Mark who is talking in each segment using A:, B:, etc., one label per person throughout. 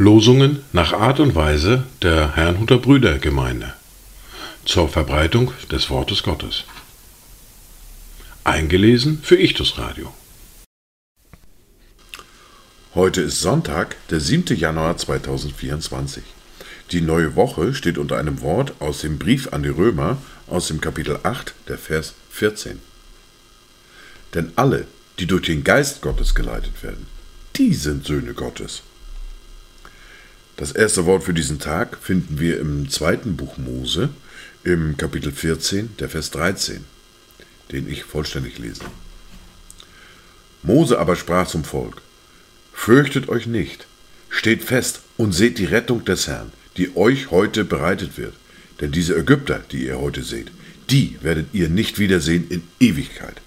A: Losungen nach Art und Weise der Herrnhuter Brüdergemeinde zur Verbreitung des Wortes Gottes. Eingelesen für Ichtus Radio.
B: Heute ist Sonntag, der 7. Januar 2024. Die neue Woche steht unter einem Wort aus dem Brief an die Römer aus dem Kapitel 8, der Vers 14. Denn alle, die durch den Geist Gottes geleitet werden, die sind Söhne Gottes. Das erste Wort für diesen Tag finden wir im zweiten Buch Mose, im Kapitel 14, der Vers 13, den ich vollständig lese. Mose aber sprach zum Volk, Fürchtet euch nicht, steht fest und seht die Rettung des Herrn, die euch heute bereitet wird. Denn diese Ägypter, die ihr heute seht, die werdet ihr nicht wiedersehen in Ewigkeit.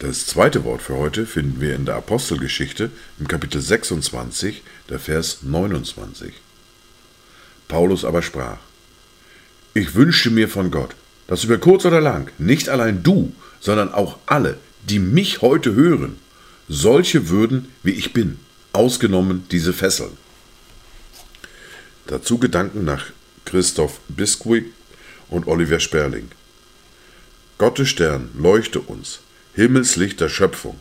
B: Das zweite Wort für heute finden wir in der Apostelgeschichte im Kapitel 26, der Vers 29. Paulus aber sprach, Ich wünschte mir von Gott, dass über kurz oder lang nicht allein du, sondern auch alle, die mich heute hören, solche würden, wie ich bin, ausgenommen diese Fesseln. Dazu Gedanken nach Christoph Biskuit und Oliver Sperling. Gottes Stern leuchte uns, Himmelslicht der Schöpfung.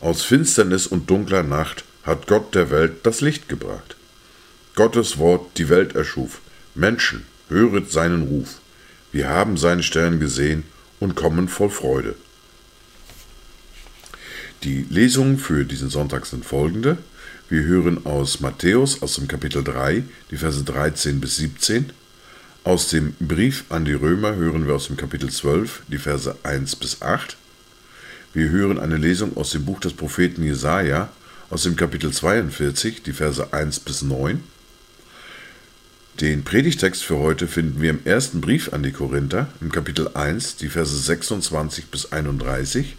B: Aus Finsternis und dunkler Nacht hat Gott der Welt das Licht gebracht. Gottes Wort die Welt erschuf. Menschen, höret seinen Ruf. Wir haben seinen Stern gesehen und kommen voll Freude. Die Lesungen für diesen Sonntag sind folgende. Wir hören aus Matthäus aus dem Kapitel 3, die Verse 13 bis 17. Aus dem Brief an die Römer hören wir aus dem Kapitel 12, die Verse 1 bis 8. Wir hören eine Lesung aus dem Buch des Propheten Jesaja, aus dem Kapitel 42, die Verse 1 bis 9. Den Predigtext für heute finden wir im ersten Brief an die Korinther, im Kapitel 1, die Verse 26 bis 31.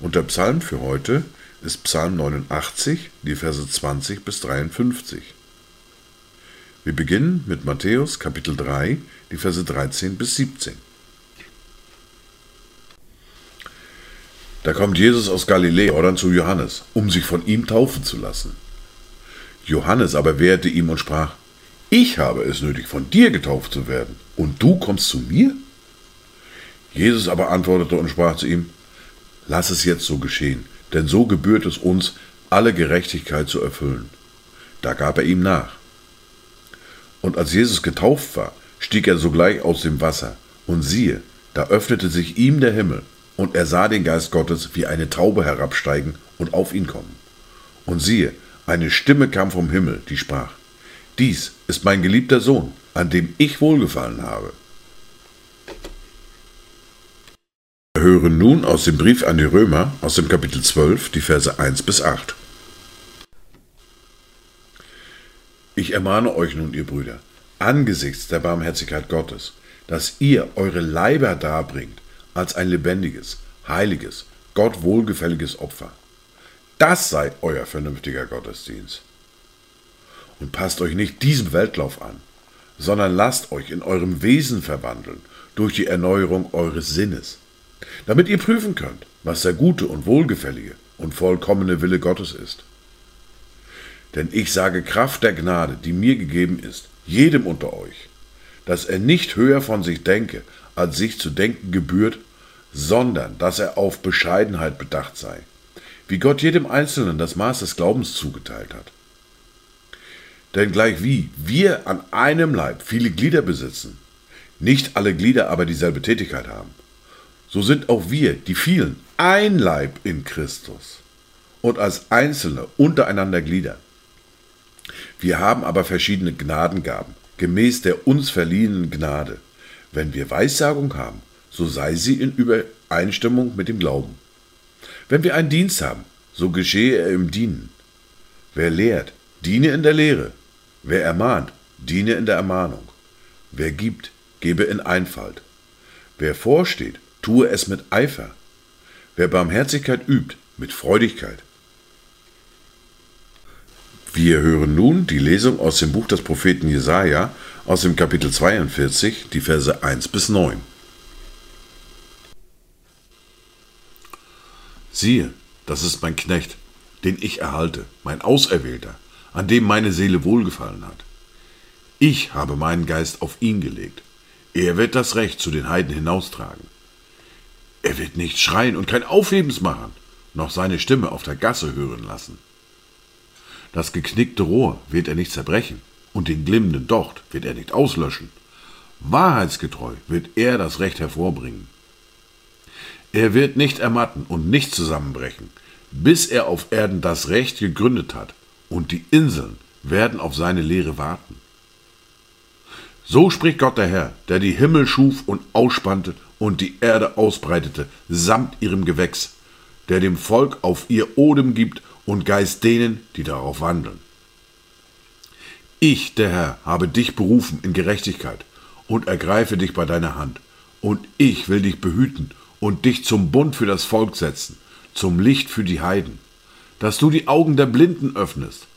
B: Und der Psalm für heute ist Psalm 89, die Verse 20 bis 53. Wir beginnen mit Matthäus Kapitel 3, die Verse 13 bis 17. Da kommt Jesus aus Galiläa dann zu Johannes, um sich von ihm taufen zu lassen. Johannes aber wehrte ihm und sprach, ich habe es nötig, von dir getauft zu werden, und du kommst zu mir? Jesus aber antwortete und sprach zu ihm, Lass es jetzt so geschehen, denn so gebührt es uns, alle Gerechtigkeit zu erfüllen. Da gab er ihm nach. Und als Jesus getauft war, stieg er sogleich aus dem Wasser, und siehe, da öffnete sich ihm der Himmel, und er sah den Geist Gottes wie eine Taube herabsteigen und auf ihn kommen. Und siehe, eine Stimme kam vom Himmel, die sprach, Dies ist mein geliebter Sohn, an dem ich wohlgefallen habe. Wir hören nun aus dem Brief an die Römer, aus dem Kapitel 12, die Verse 1 bis 8. Ich ermahne euch nun, ihr Brüder, angesichts der Barmherzigkeit Gottes, dass ihr eure Leiber darbringt als ein lebendiges, heiliges, Gott wohlgefälliges Opfer. Das sei euer vernünftiger Gottesdienst. Und passt euch nicht diesem Weltlauf an, sondern lasst euch in eurem Wesen verwandeln durch die Erneuerung eures Sinnes, damit ihr prüfen könnt, was der gute und wohlgefällige und vollkommene Wille Gottes ist. Denn ich sage Kraft der Gnade, die mir gegeben ist, jedem unter euch, dass er nicht höher von sich denke, als sich zu denken gebührt, sondern dass er auf Bescheidenheit bedacht sei, wie Gott jedem Einzelnen das Maß des Glaubens zugeteilt hat. Denn gleichwie wir an einem Leib viele Glieder besitzen, nicht alle Glieder aber dieselbe Tätigkeit haben, so sind auch wir, die vielen, ein Leib in Christus und als Einzelne untereinander Glieder. Wir haben aber verschiedene Gnadengaben, gemäß der uns verliehenen Gnade. Wenn wir Weissagung haben, so sei sie in Übereinstimmung mit dem Glauben. Wenn wir einen Dienst haben, so geschehe er im Dienen. Wer lehrt, diene in der Lehre. Wer ermahnt, diene in der Ermahnung. Wer gibt, gebe in Einfalt. Wer vorsteht, tue es mit Eifer. Wer Barmherzigkeit übt, mit Freudigkeit. Wir hören nun die Lesung aus dem Buch des Propheten Jesaja aus dem Kapitel 42, die Verse 1 bis 9. Siehe, das ist mein Knecht, den ich erhalte, mein Auserwählter, an dem meine Seele wohlgefallen hat. Ich habe meinen Geist auf ihn gelegt. Er wird das Recht zu den Heiden hinaustragen. Er wird nicht schreien und kein Aufhebens machen, noch seine Stimme auf der Gasse hören lassen. Das geknickte Rohr wird er nicht zerbrechen, und den glimmenden Docht wird er nicht auslöschen. Wahrheitsgetreu wird er das Recht hervorbringen. Er wird nicht ermatten und nicht zusammenbrechen, bis er auf Erden das Recht gegründet hat, und die Inseln werden auf seine Lehre warten. So spricht Gott der Herr, der die Himmel schuf und ausspannte und die Erde ausbreitete, samt ihrem Gewächs, der dem Volk auf ihr Odem gibt und Geist denen, die darauf wandeln. Ich, der Herr, habe dich berufen in Gerechtigkeit und ergreife dich bei deiner Hand. Und ich will dich behüten und dich zum Bund für das Volk setzen, zum Licht für die Heiden, dass du die Augen der Blinden öffnest,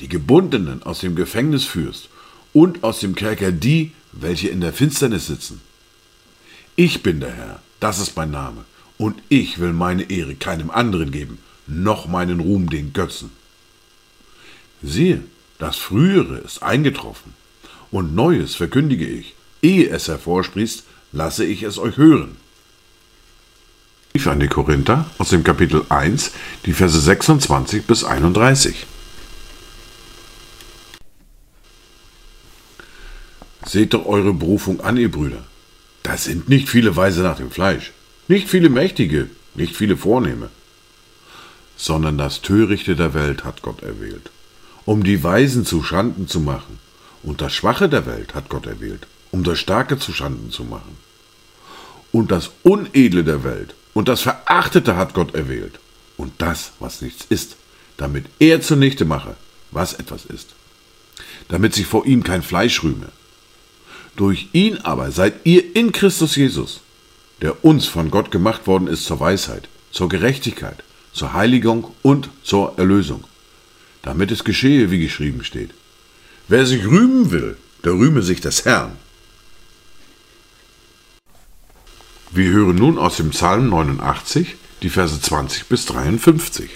B: die Gebundenen aus dem Gefängnis führst und aus dem Kerker die, welche in der Finsternis sitzen. Ich bin der Herr, das ist mein Name, und ich will meine Ehre keinem anderen geben, noch meinen Ruhm den Götzen. Siehe, das Frühere ist eingetroffen, und Neues verkündige ich. Ehe es hervorsprießt, lasse ich es euch hören. Brief an die Korinther aus dem Kapitel 1, die Verse 26 bis 31. Seht doch eure Berufung an, ihr Brüder. Da sind nicht viele Weise nach dem Fleisch, nicht viele Mächtige, nicht viele Vornehme, sondern das Törichte der Welt hat Gott erwählt, um die Weisen zu Schanden zu machen, und das Schwache der Welt hat Gott erwählt, um das Starke zu Schanden zu machen. Und das Unedle der Welt und das Verachtete hat Gott erwählt, und das, was nichts ist, damit er zunichte mache, was etwas ist, damit sich vor ihm kein Fleisch rühme, durch ihn aber seid ihr in Christus Jesus, der uns von Gott gemacht worden ist zur Weisheit, zur Gerechtigkeit, zur Heiligung und zur Erlösung, damit es geschehe, wie geschrieben steht. Wer sich rühmen will, der rühme sich des Herrn. Wir hören nun aus dem Psalm 89 die Verse 20 bis 53.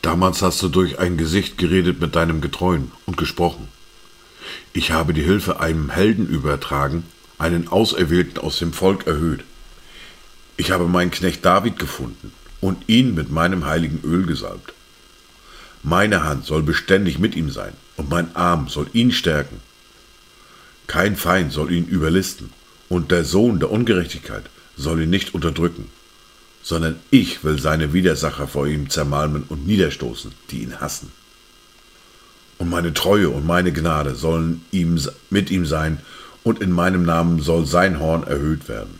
B: Damals hast du durch ein Gesicht geredet mit deinem Getreuen und gesprochen. Ich habe die Hilfe einem Helden übertragen, einen Auserwählten aus dem Volk erhöht. Ich habe meinen Knecht David gefunden und ihn mit meinem heiligen Öl gesalbt. Meine Hand soll beständig mit ihm sein und mein Arm soll ihn stärken. Kein Feind soll ihn überlisten und der Sohn der Ungerechtigkeit soll ihn nicht unterdrücken sondern ich will seine Widersacher vor ihm zermalmen und niederstoßen, die ihn hassen. Und meine Treue und meine Gnade sollen ihm, mit ihm sein, und in meinem Namen soll sein Horn erhöht werden.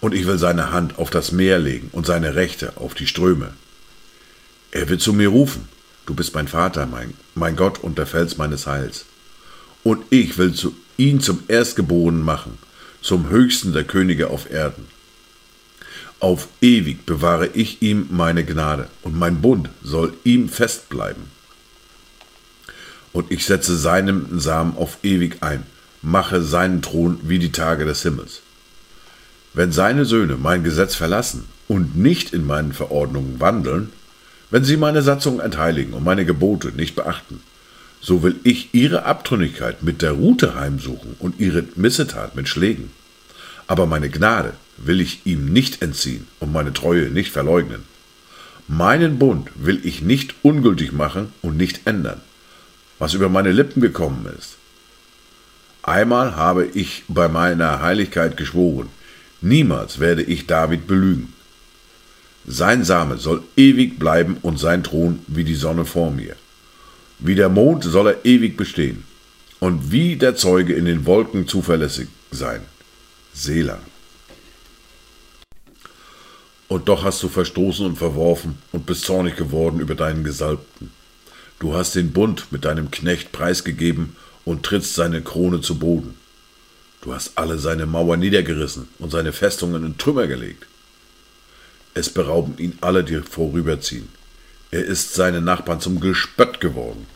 B: Und ich will seine Hand auf das Meer legen und seine Rechte auf die Ströme. Er wird zu mir rufen, du bist mein Vater, mein, mein Gott und der Fels meines Heils. Und ich will zu, ihn zum Erstgeborenen machen, zum höchsten der Könige auf Erden. Auf ewig bewahre ich ihm meine Gnade, und mein Bund soll ihm fest bleiben. Und ich setze seinem Samen auf ewig ein, mache seinen Thron wie die Tage des Himmels. Wenn seine Söhne mein Gesetz verlassen und nicht in meinen Verordnungen wandeln, wenn sie meine Satzungen entheiligen und meine Gebote nicht beachten, so will ich ihre Abtrünnigkeit mit der Rute heimsuchen und ihre Missetat mit Schlägen. Aber meine Gnade will ich ihm nicht entziehen und meine Treue nicht verleugnen. Meinen Bund will ich nicht ungültig machen und nicht ändern, was über meine Lippen gekommen ist. Einmal habe ich bei meiner Heiligkeit geschworen, niemals werde ich David belügen. Sein Same soll ewig bleiben und sein Thron wie die Sonne vor mir. Wie der Mond soll er ewig bestehen und wie der Zeuge in den Wolken zuverlässig sein. Selah. Und doch hast du verstoßen und verworfen und bist zornig geworden über deinen Gesalbten. Du hast den Bund mit deinem Knecht preisgegeben und trittst seine Krone zu Boden. Du hast alle seine Mauern niedergerissen und seine Festungen in Trümmer gelegt. Es berauben ihn alle, die vorüberziehen. Er ist seinen Nachbarn zum Gespött geworden.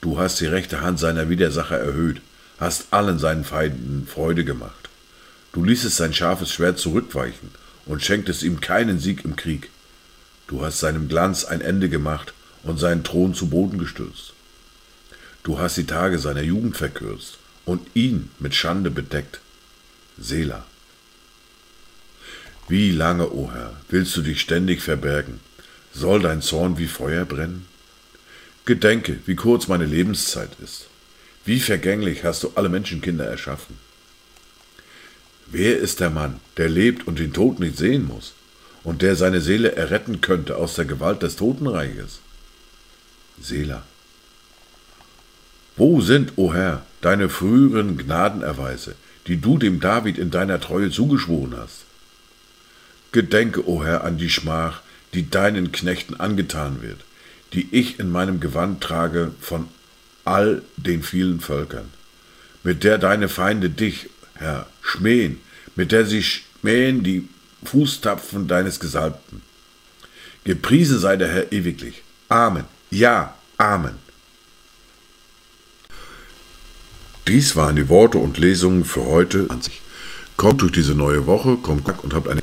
B: Du hast die rechte Hand seiner Widersacher erhöht, hast allen seinen Feinden Freude gemacht. Du ließest sein scharfes Schwert zurückweichen und schenktest ihm keinen Sieg im Krieg. Du hast seinem Glanz ein Ende gemacht und seinen Thron zu Boden gestürzt. Du hast die Tage seiner Jugend verkürzt und ihn mit Schande bedeckt. Selah. Wie lange, o oh Herr, willst du dich ständig verbergen? Soll dein Zorn wie Feuer brennen? Gedenke, wie kurz meine Lebenszeit ist. Wie vergänglich hast du alle Menschenkinder erschaffen. Wer ist der Mann, der lebt und den Tod nicht sehen muss und der seine Seele erretten könnte aus der Gewalt des Totenreiches? Selah. Wo sind, o oh Herr, deine früheren Gnadenerweise, die du dem David in deiner Treue zugeschworen hast? Gedenke, o oh Herr, an die Schmach, die deinen Knechten angetan wird, die ich in meinem Gewand trage von all den vielen Völkern, mit der deine Feinde dich, Herr, schmähen, mit der sie schmähen die Fußtapfen deines Gesalbten. Gepriesen sei der Herr ewiglich. Amen. Ja, Amen. Dies waren die Worte und Lesungen für heute. Kommt durch diese neue Woche, kommt und habt eine